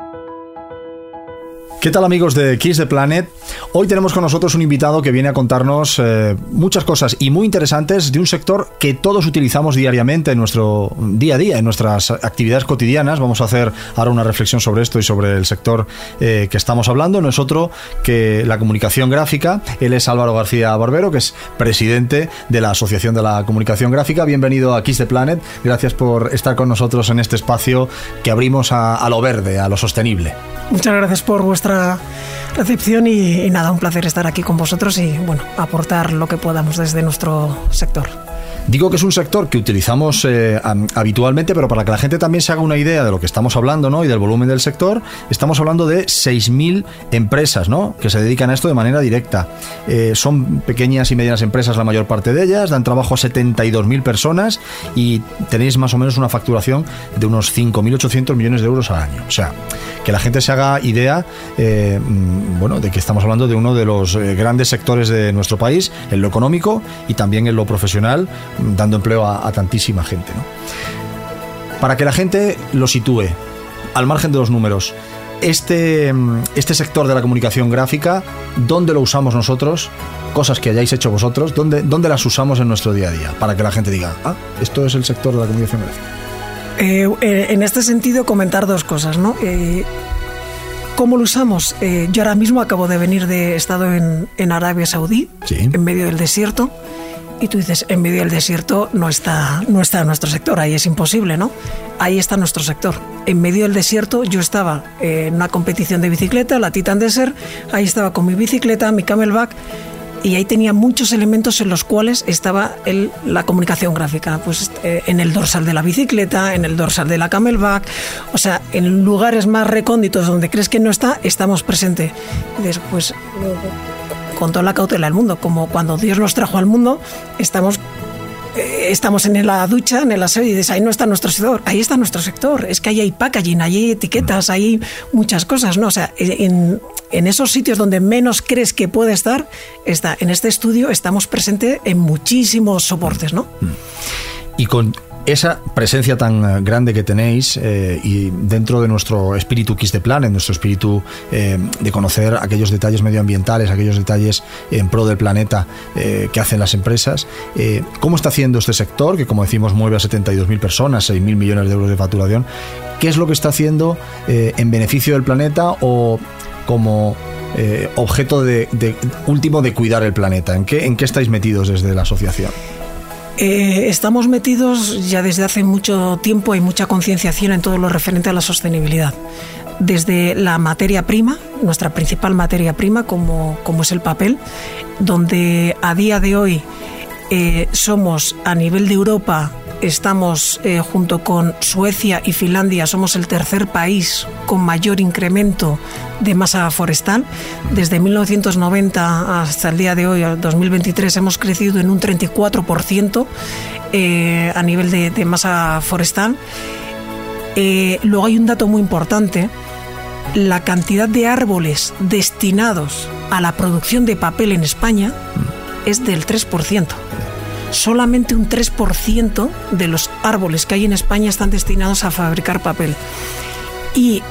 Thank you ¿Qué tal amigos de Kiss the Planet? Hoy tenemos con nosotros un invitado que viene a contarnos eh, muchas cosas y muy interesantes de un sector que todos utilizamos diariamente en nuestro día a día, en nuestras actividades cotidianas. Vamos a hacer ahora una reflexión sobre esto y sobre el sector eh, que estamos hablando. No es otro que la comunicación gráfica. Él es Álvaro García Barbero, que es presidente de la Asociación de la Comunicación Gráfica. Bienvenido a Kiss the Planet. Gracias por estar con nosotros en este espacio que abrimos a, a lo verde, a lo sostenible. Muchas gracias por vuestra recepción y, nada, un placer estar aquí con vosotros y bueno, aportar lo que podamos desde nuestro sector. Digo que es un sector que utilizamos eh, habitualmente, pero para que la gente también se haga una idea de lo que estamos hablando ¿no? y del volumen del sector, estamos hablando de 6.000 empresas ¿no? que se dedican a esto de manera directa. Eh, son pequeñas y medianas empresas la mayor parte de ellas, dan trabajo a 72.000 personas y tenéis más o menos una facturación de unos 5.800 millones de euros al año. O sea, que la gente se haga idea eh, bueno, de que estamos hablando de uno de los grandes sectores de nuestro país, en lo económico y también en lo profesional dando empleo a, a tantísima gente. ¿no? Para que la gente lo sitúe, al margen de los números, este, este sector de la comunicación gráfica, ¿dónde lo usamos nosotros? Cosas que hayáis hecho vosotros, ¿dónde, ¿dónde las usamos en nuestro día a día? Para que la gente diga, ah, esto es el sector de la comunicación gráfica. Eh, en este sentido, comentar dos cosas, ¿no? Eh, ¿Cómo lo usamos? Eh, yo ahora mismo acabo de venir de he estado en, en Arabia Saudí, Sí. en medio del desierto. Y tú dices, en medio del desierto no está, no está nuestro sector, ahí es imposible, ¿no? Ahí está nuestro sector. En medio del desierto yo estaba en una competición de bicicleta, la Titan Desert, ahí estaba con mi bicicleta, mi camelback, y ahí tenía muchos elementos en los cuales estaba el, la comunicación gráfica, pues eh, en el dorsal de la bicicleta, en el dorsal de la camelback, o sea, en lugares más recónditos donde crees que no está, estamos presentes. Y dices, pues con toda la cautela del mundo, como cuando Dios nos trajo al mundo, estamos eh, estamos en la ducha, en el aseo y dices, ahí no está nuestro sector, ahí está nuestro sector, es que ahí hay packaging, ahí hay etiquetas, hay muchas cosas, ¿no? O sea, en, en esos sitios donde menos crees que puede estar, está. En este estudio estamos presentes en muchísimos soportes, ¿no? Y con esa presencia tan grande que tenéis eh, y dentro de nuestro espíritu Kiss de Plan, en nuestro espíritu eh, de conocer aquellos detalles medioambientales, aquellos detalles en pro del planeta eh, que hacen las empresas, eh, ¿cómo está haciendo este sector, que como decimos mueve a 72.000 personas, 6.000 millones de euros de facturación? ¿Qué es lo que está haciendo eh, en beneficio del planeta o como eh, objeto de, de, último de cuidar el planeta? ¿En qué, ¿En qué estáis metidos desde la asociación? Eh, estamos metidos ya desde hace mucho tiempo, hay mucha concienciación en todo lo referente a la sostenibilidad. Desde la materia prima, nuestra principal materia prima, como, como es el papel, donde a día de hoy eh, somos a nivel de Europa estamos eh, junto con Suecia y Finlandia, somos el tercer país con mayor incremento de masa forestal. Desde 1990 hasta el día de hoy, al 2023, hemos crecido en un 34% eh, a nivel de, de masa forestal. Eh, luego hay un dato muy importante, la cantidad de árboles destinados a la producción de papel en España es del 3% solamente un 3% de los árboles que hay en España están destinados a fabricar papel. Y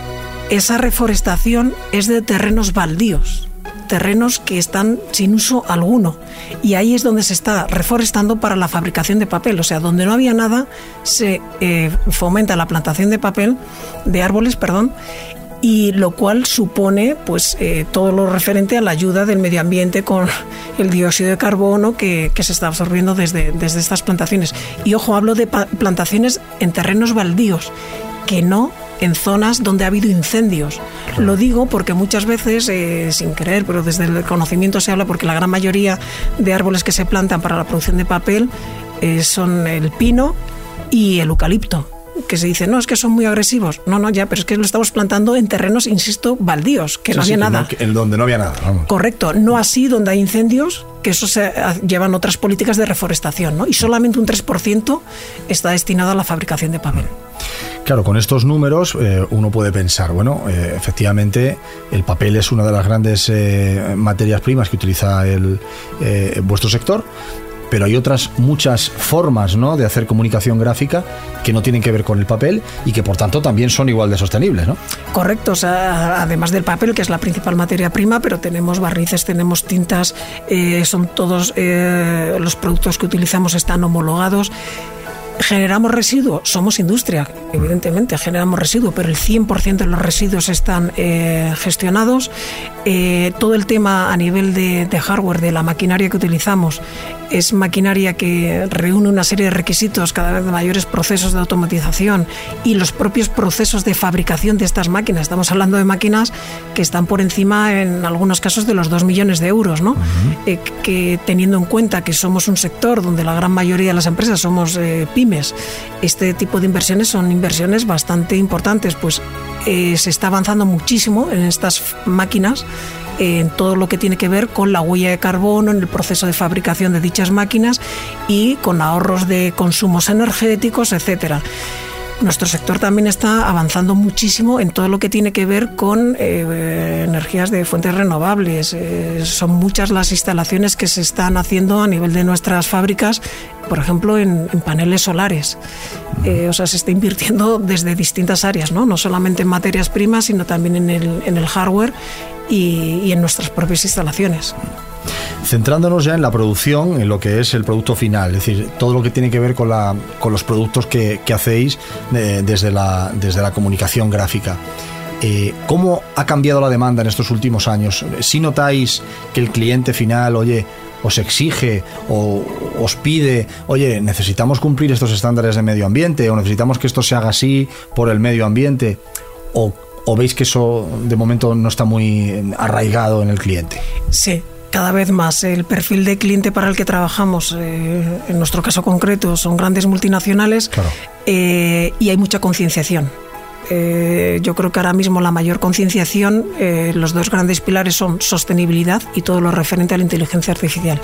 esa reforestación es de terrenos baldíos, terrenos que están sin uso alguno. Y ahí es donde se está reforestando para la fabricación de papel. O sea, donde no había nada, se eh, fomenta la plantación de papel, de árboles, perdón, y lo cual supone pues eh, todo lo referente a la ayuda del medio ambiente con el dióxido de carbono que, que se está absorbiendo desde, desde, estas plantaciones. Y ojo, hablo de plantaciones en terrenos baldíos, que no en zonas donde ha habido incendios. Claro. Lo digo porque muchas veces, eh, sin querer, pero desde el conocimiento se habla porque la gran mayoría de árboles que se plantan para la producción de papel eh, son el pino y el eucalipto que se dice, no, es que son muy agresivos. No, no, ya, pero es que lo estamos plantando en terrenos, insisto, baldíos, que sí, no había sí, nada. No, en donde no había nada. Vamos. Correcto, no así donde hay incendios, que eso se llevan otras políticas de reforestación, ¿no? Y solamente un 3% está destinado a la fabricación de papel. Claro, con estos números eh, uno puede pensar, bueno, eh, efectivamente el papel es una de las grandes eh, materias primas que utiliza el, vuestro sector, pero hay otras muchas formas ¿no? de hacer comunicación gráfica que no tienen que ver con el papel y que por tanto también son igual de sostenibles. ¿no? Correcto, además del papel, que es la principal materia prima, pero tenemos barnices, tenemos tintas, eh, son todos eh, los productos que utilizamos están homologados. ¿Generamos residuos? Somos industria, evidentemente, generamos residuos, pero el 100% de los residuos están eh, gestionados. Todo el tema a nivel de, hardware, de la maquinaria que utilizamos, es maquinaria que reúne una serie de requisitos, cada vez de mayores procesos de automatización y los propios procesos de fabricación de estas máquinas. Estamos hablando de máquinas que están por encima, en algunos casos, de los 2 millones de euros, ¿no? Eh, que teniendo en cuenta que somos un sector donde la gran mayoría de las empresas somos pymes, este tipo de inversiones son inversiones bastante importantes, pues eh, se está avanzando muchísimo en estas máquinas en todo lo que tiene que ver con la huella de carbono, en el proceso de fabricación de dichas máquinas y con ahorros de consumos energéticos, etcétera. Nuestro sector también está avanzando muchísimo en todo lo que tiene que ver con eh, energías de fuentes renovables. Eh, son muchas las instalaciones que se están haciendo a nivel de nuestras fábricas, por ejemplo, en, paneles solares. Eh, o sea, se está invirtiendo desde distintas áreas, no, no solamente en materias primas, sino también en el, hardware y, y en nuestras propias instalaciones. Centrándonos ya en la producción, en lo que es el producto final, es decir, todo lo que tiene que ver con, la, con los productos que, hacéis eh, desde, la, comunicación gráfica. Eh, ¿Cómo ha cambiado la demanda en estos últimos años? Si notáis que el cliente final, oye, os exige o os pide, oye, necesitamos cumplir estos estándares de medio ambiente o necesitamos que esto se haga así por el medio ambiente, o, o veis que eso de momento no está muy arraigado en el cliente? Sí, cada vez más el perfil de cliente para el que trabajamos, eh, en nuestro caso concreto, son grandes multinacionales eh, y hay mucha concienciación. Eh, yo creo que ahora mismo la mayor concienciación, eh, los dos grandes pilares son sostenibilidad y todo lo referente a la inteligencia artificial.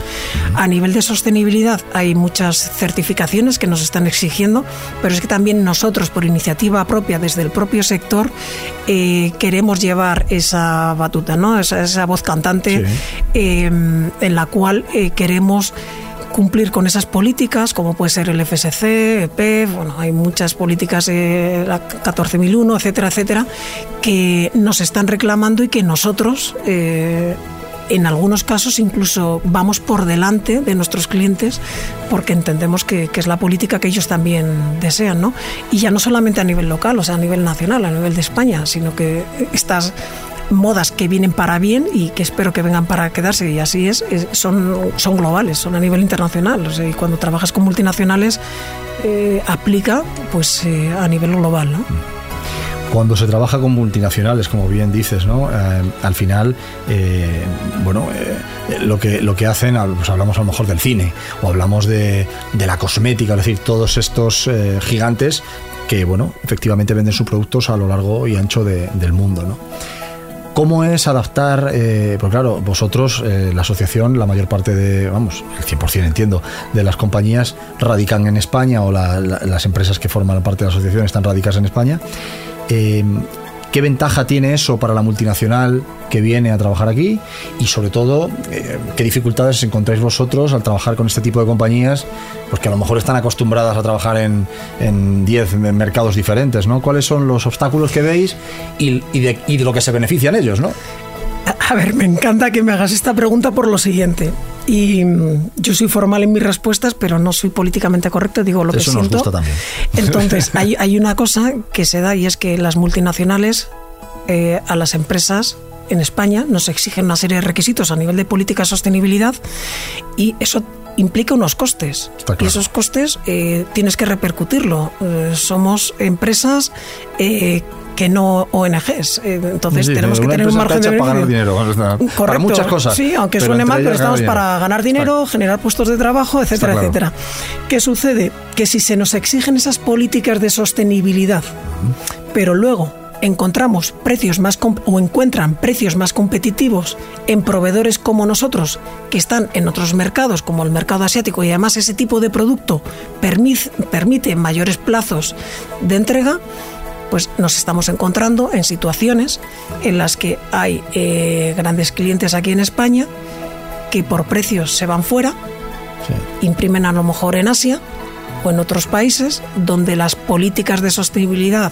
A nivel de sostenibilidad hay muchas certificaciones que nos están exigiendo, pero es que también nosotros, por iniciativa propia, desde el propio sector, eh, queremos llevar esa batuta, ¿no? esa, voz cantante en la cual queremos cumplir con esas políticas, como puede ser el FSC, EPEF, bueno, hay muchas políticas, eh, la 14.001, etcétera, etcétera, que nos están reclamando y que nosotros, eh, en algunos casos, incluso vamos por delante de nuestros clientes porque entendemos que, es la política que ellos también desean, ¿no? Y ya no solamente a nivel local, o sea, a nivel nacional, a nivel de España, sino que estas modas que vienen para bien y que espero que vengan para quedarse y así es, son, son globales, son a nivel internacional. y cuando trabajas con multinacionales eh, aplica pues eh, a nivel global. cuando se trabaja con multinacionales, como bien dices, ¿no? Eh, al final, bueno, lo, que, lo que hacen, pues hablamos a lo mejor del cine o hablamos de, de la cosmética, es decir, todos estos gigantes que, bueno, efectivamente venden sus productos a lo largo y ancho del mundo, ¿no? ¿Cómo es adaptar? Eh, pues claro, vosotros, eh, la asociación, la mayor parte de, vamos, el 100% entiendo, de las compañías radican en España o las empresas que forman parte de la asociación están radicadas en España. Eh, ¿Qué ventaja tiene eso para la multinacional que viene a trabajar aquí? Y sobre todo, eh, ¿qué dificultades encontráis vosotros al trabajar con este tipo de compañías? Pues que a lo mejor están acostumbradas a trabajar en 10 mercados diferentes, ¿no? ¿Cuáles son los obstáculos que veis y, de, y de lo que se benefician ellos, ¿no? A ver, me encanta que me hagas esta pregunta por lo siguiente. Y mm, yo soy formal en mis respuestas, pero no soy políticamente correcto, digo lo que siento. también. Entonces, hay, hay, una cosa que se da y es que las multinacionales eh, a las empresas en España nos exigen una serie de requisitos a nivel de política de sostenibilidad y eso implica unos costes. Y esos costes eh, tienes que repercutirlo. Eh, somos empresas que no ONGs. Eh, entonces tenemos que tener un margen de para ganar dinero. Para muchas cosas. Sí, aunque suene mal, pero estamos para ganar dinero, generar puestos de trabajo, etcétera, etcétera. ¿Qué sucede? Que si se nos exigen esas políticas de sostenibilidad, pero luego encontramos precios más o encuentran precios más competitivos en proveedores como nosotros que están en otros mercados como el mercado asiático y además ese tipo de producto permite, permite mayores plazos de entrega, pues nos estamos encontrando en situaciones en las que hay eh, grandes clientes aquí en España que por precios se van fuera imprimen a lo mejor en Asia o en otros países donde las políticas de sostenibilidad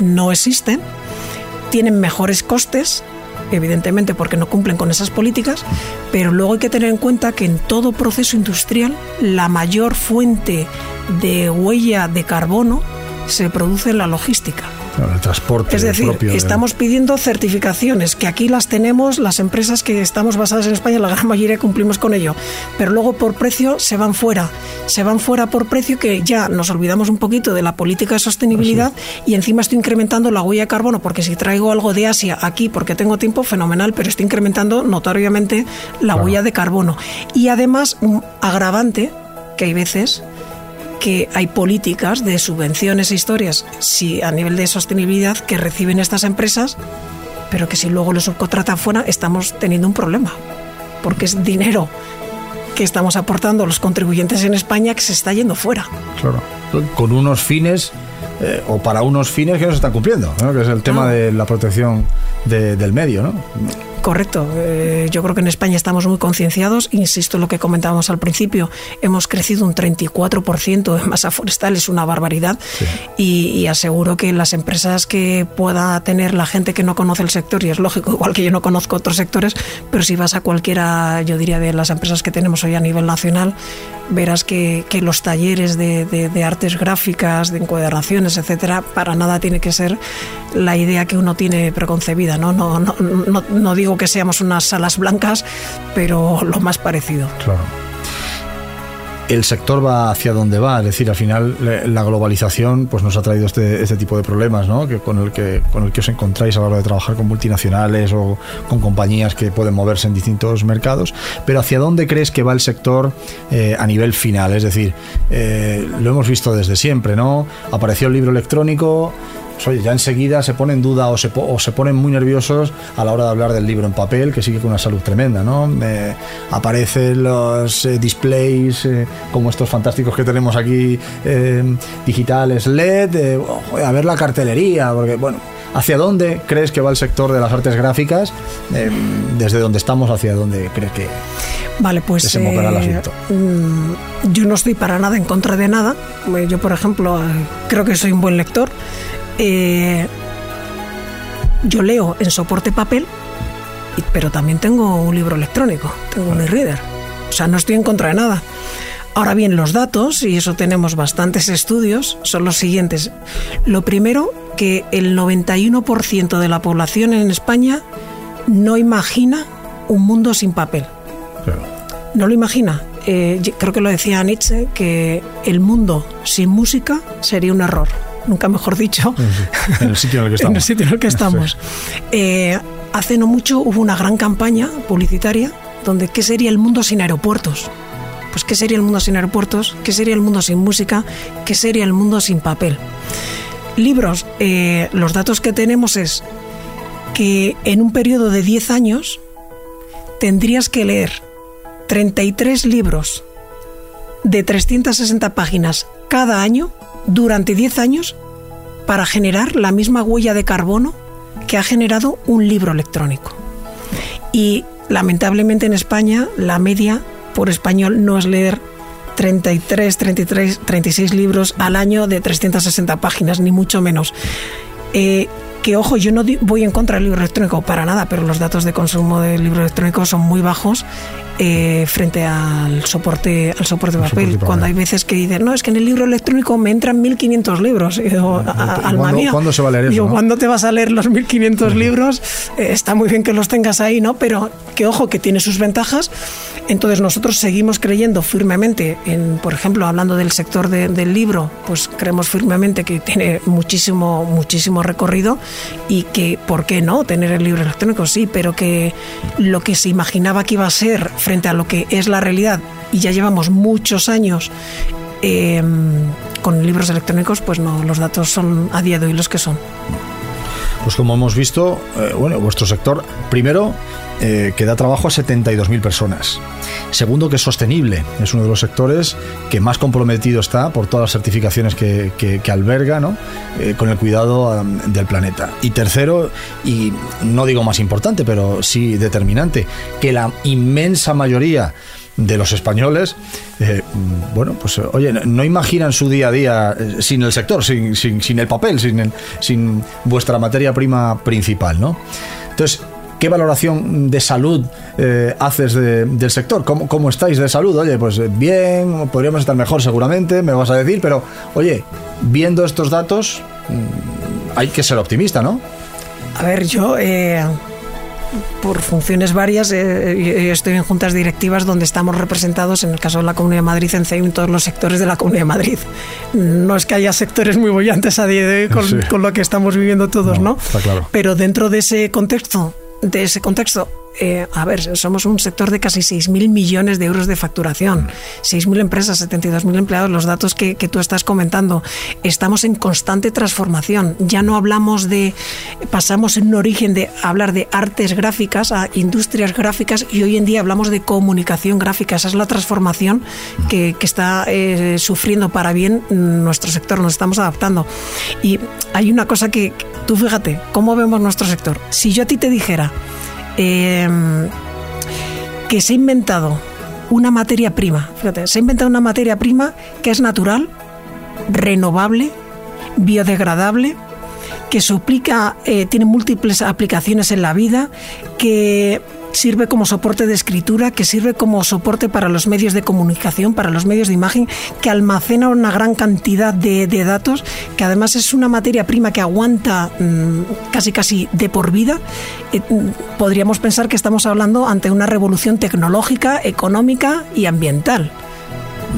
no existen, tienen mejores costes, evidentemente porque no cumplen con esas políticas, pero luego hay que tener en cuenta que en todo proceso industrial la mayor fuente de huella de carbono se produce en la logística el transporte. Es decir, estamos pidiendo certificaciones, que aquí las tenemos, las empresas que estamos basadas en España, la gran mayoría cumplimos con ello, pero luego por precio se van fuera, se van fuera por precio que ya nos olvidamos un poquito de la política de sostenibilidad y encima estoy incrementando la huella de carbono, porque si traigo algo de Asia aquí porque tengo tiempo, fenomenal, pero estoy incrementando notoriamente la huella de carbono. Y además, un agravante que hay veces que hay políticas de subvenciones e historias si a nivel de sostenibilidad que reciben estas empresas, pero que si luego lo subcontratan fuera estamos teniendo un problema, porque es dinero que estamos aportando los contribuyentes en España que se está yendo fuera. Claro, con unos fines eh, o para unos fines que no se están cumpliendo, que es el tema ah. de la protección del medio. ¿no? Correcto. Eh, yo creo que en España estamos muy concienciados. Insisto en lo que comentábamos al principio. Hemos crecido un 34% de masa forestal, es una barbaridad. Y, aseguro que las empresas que pueda tener la gente que no conoce el sector, y es lógico, igual que yo no conozco otros sectores, pero si vas a cualquiera, yo diría, de las empresas que tenemos hoy a nivel nacional, verás que, los talleres de, artes gráficas, de encuadernaciones, etcétera, para nada tiene que ser la idea que uno tiene preconcebida. No, no, no, no, no digo que seamos unas salas blancas, pero lo más parecido. Claro. El sector va hacia donde va, es decir, al final la globalización pues nos ha traído este, este tipo de problemas, ¿no? Que con el que con el que os encontráis a la hora de trabajar con multinacionales o con compañías que pueden moverse en distintos mercados. Pero hacia dónde crees que va el sector eh, a nivel final, es decir, eh, lo hemos visto desde siempre, ¿no? Apareció el libro electrónico pues, oye, ya enseguida se ponen en duda o se, o se ponen muy nerviosos a la hora de hablar del libro en papel, que sigue con una salud tremenda, ¿no? aparecen los eh, displays eh, como estos fantásticos que tenemos aquí, eh, digitales LED, a ver la cartelería, porque, bueno, ¿hacia dónde crees que va el sector de las artes gráficas? desde donde estamos, ¿hacia dónde crees que Vale, pues el asunto? Mm, yo no estoy para nada en contra de nada. Yo, por ejemplo, creo que soy un buen lector. Eh, yo leo en soporte papel, pero también tengo un libro electrónico, tengo un e-reader. O sea, no estoy en contra de nada. Ahora bien, los datos, y eso tenemos bastantes estudios, son los siguientes. Lo primero, que el 91% de la población en España no imagina un mundo sin papel. No lo imagina. Eh, creo que lo decía Nietzsche, que el mundo sin música sería un error nunca mejor dicho, en el sitio en el que estamos. en el en el que estamos. Eh, hace no mucho hubo una gran campaña publicitaria donde ¿qué sería el mundo sin aeropuertos? Pues ¿qué sería el mundo sin aeropuertos? ¿Qué sería el mundo sin música? ¿Qué sería el mundo sin papel? Libros, eh, los datos que tenemos es que en un periodo de 10 años tendrías que leer 33 libros de 360 páginas cada año durante 10 años para generar la misma huella de carbono que ha generado un libro electrónico. Y lamentablemente en España la media por español no es leer 33, 33, 36 libros al año de 360 páginas, ni mucho menos. Eh, que ojo, yo no voy en contra del libro electrónico para nada, pero los datos de consumo del libro electrónico son muy bajos eh, frente al soporte al soporte de papel. Cuando hay veces que dicen, no, es que en el libro electrónico me entran 1500 libros. Y digo, alma mía. ¿Cuándo se va a leer eso? ¿cuándo te vas a leer los 1500 libros? Eh, está muy bien que los tengas ahí, ¿no? Pero que ojo, que tiene sus ventajas. Entonces nosotros seguimos creyendo firmemente en, por ejemplo, hablando del sector del libro, pues creemos firmemente que tiene muchísimo, muchísimo recorrido y que, ¿por qué no? Tener el libro electrónico, sí, pero que lo que se imaginaba que iba a ser frente a lo que es la realidad y ya llevamos muchos años em, con libros electrónicos, pues no, los datos son a día de hoy los que son. Pues como hemos visto, eh, bueno, vuestro sector, primero, eh, que da trabajo a 72.000 personas. Segundo, que es sostenible. Es uno de los sectores que más comprometido está por todas las certificaciones que, alberga, ¿no? Eh, con el cuidado del planeta. Y tercero, y no digo más importante, pero sí determinante, que la inmensa mayoría de los españoles, eh, bueno, pues oye, no imaginan su día a día eh, sin el sector, sin, sin, el papel, sin, sin vuestra materia prima principal, ¿no? Entonces, ¿Qué valoración de salud eh, haces del sector? ¿Cómo, ¿Cómo, estáis de salud? Oye, pues bien, podríamos estar mejor seguramente, me vas a decir, pero oye, viendo estos datos, mm, hay que ser optimista, ¿no? A ver, yo por funciones varias, eh, estoy en juntas directivas donde estamos representados, en el caso de la Comunidad de Madrid, en CEU, en todos los sectores de la Comunidad de Madrid. No es que haya sectores muy bollantes a día de hoy con, lo que estamos viviendo todos, ¿no? Claro. Pero dentro de ese contexto, de ese contexto, eh, a ver, somos un sector de casi 6.000 millones de euros de facturación, 6.000 empresas, 72.000 empleados, los datos que, tú estás comentando. Estamos en constante transformación. Ya no hablamos de, pasamos en origen de hablar de artes gráficas a industrias gráficas y hoy en día hablamos de comunicación gráfica. Esa es la transformación que, está eh, sufriendo para bien nuestro sector, nos estamos adaptando. Y hay una cosa que, tú fíjate, ¿cómo vemos nuestro sector? Si yo a ti te dijera, Em, que se ha inventado una materia prima, fíjate, se ha inventado una materia prima que es natural, renovable, biodegradable, que suplica, eh, tiene múltiples aplicaciones en la vida, que sirve como soporte de escritura, que sirve como soporte para los medios de comunicación, para los medios de imagen, que almacena una gran cantidad de, datos, que además es una materia prima que aguanta mm, casi casi de por vida. Eh, mm, podríamos pensar que estamos hablando ante una revolución tecnológica, económica y ambiental.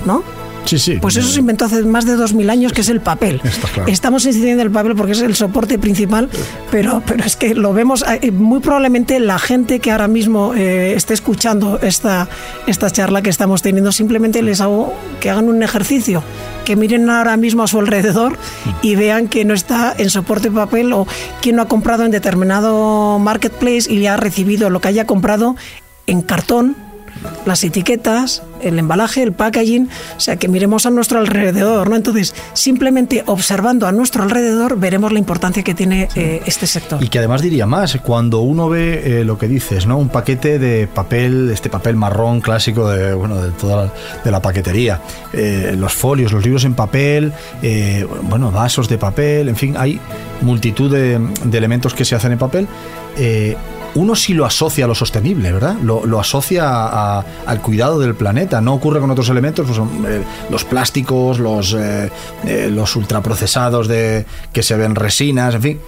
¿No? Sí, sí. Pues eso se inventó hace más de 2.000 años, que es el papel. Estamos incidiendo en el papel porque es el soporte principal, pero, pero es que lo vemos, eh, muy probablemente la gente que ahora mismo eh, esté escuchando esta, esta charla que estamos teniendo, simplemente les hago que hagan un ejercicio, que miren ahora mismo a su alrededor y vean que no está en soporte papel o que no ha comprado en determinado marketplace y le ha recibido lo que haya comprado en cartón las etiquetas, el embalaje, el packaging, o sea, que miremos a nuestro alrededor, ¿no? Entonces, simplemente observando a nuestro alrededor veremos la importancia que tiene eh, este sector. Y que además diría más, cuando uno ve eh, lo que dices, ¿no? Un paquete de papel, este papel marrón clásico de, bueno, de toda la, de la paquetería, eh, los folios, los libros en papel, bueno, vasos de papel, en fin, hay multitud de, de elementos que se hacen en papel uno sí lo asocia a lo sostenible, ¿verdad? Lo, asocia al cuidado del planeta. No ocurre con otros elementos, pues, eh, los plásticos, los, eh, eh, los ultraprocesados de, que se ven resinas, en fin.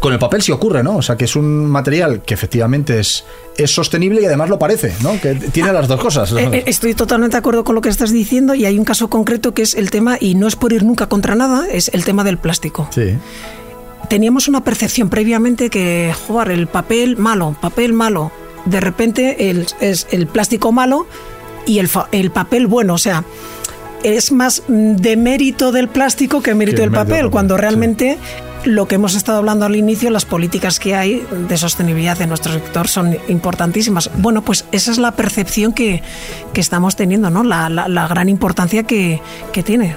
Con el papel sí ocurre, ¿no? O sea, que es un material que efectivamente es, es sostenible y además lo parece, ¿no? Que tiene las dos cosas. Estoy totalmente de acuerdo con lo que estás diciendo y hay un caso concreto que es el tema, y no es por ir nunca contra nada, es el tema del plástico. Sí teníamos una percepción previamente que, jugar el papel malo, papel malo. De repente el, es el plástico malo y el, el papel bueno. O sea, es más de mérito del plástico que mérito del papel, cuando realmente lo que hemos estado hablando al inicio, las políticas que hay de sostenibilidad en nuestro sector son importantísimas. Bueno, pues esa es la percepción que, estamos teniendo, ¿no? La, la, gran importancia que, que tiene.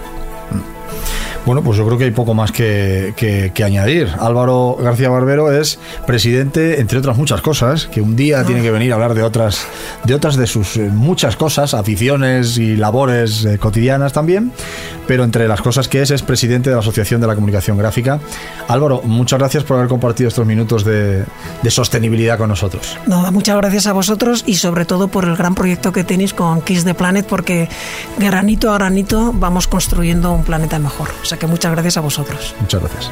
Bueno, pues yo creo que hay poco más que, añadir. Álvaro García Barbero es presidente, entre otras muchas cosas, que un día tiene que venir a hablar de otras, de otras de sus eh, muchas cosas, aficiones y labores eh, cotidianas también, pero entre las cosas que es, es presidente de la Asociación de la Comunicación Gráfica. Álvaro, muchas gracias por haber compartido estos minutos de, sostenibilidad con nosotros. No, muchas gracias a vosotros y sobre todo por el gran proyecto que tenéis con Kiss the Planet, porque granito a granito vamos construyendo un planeta mejor que muchas gracias a vosotros. Muchas gracias.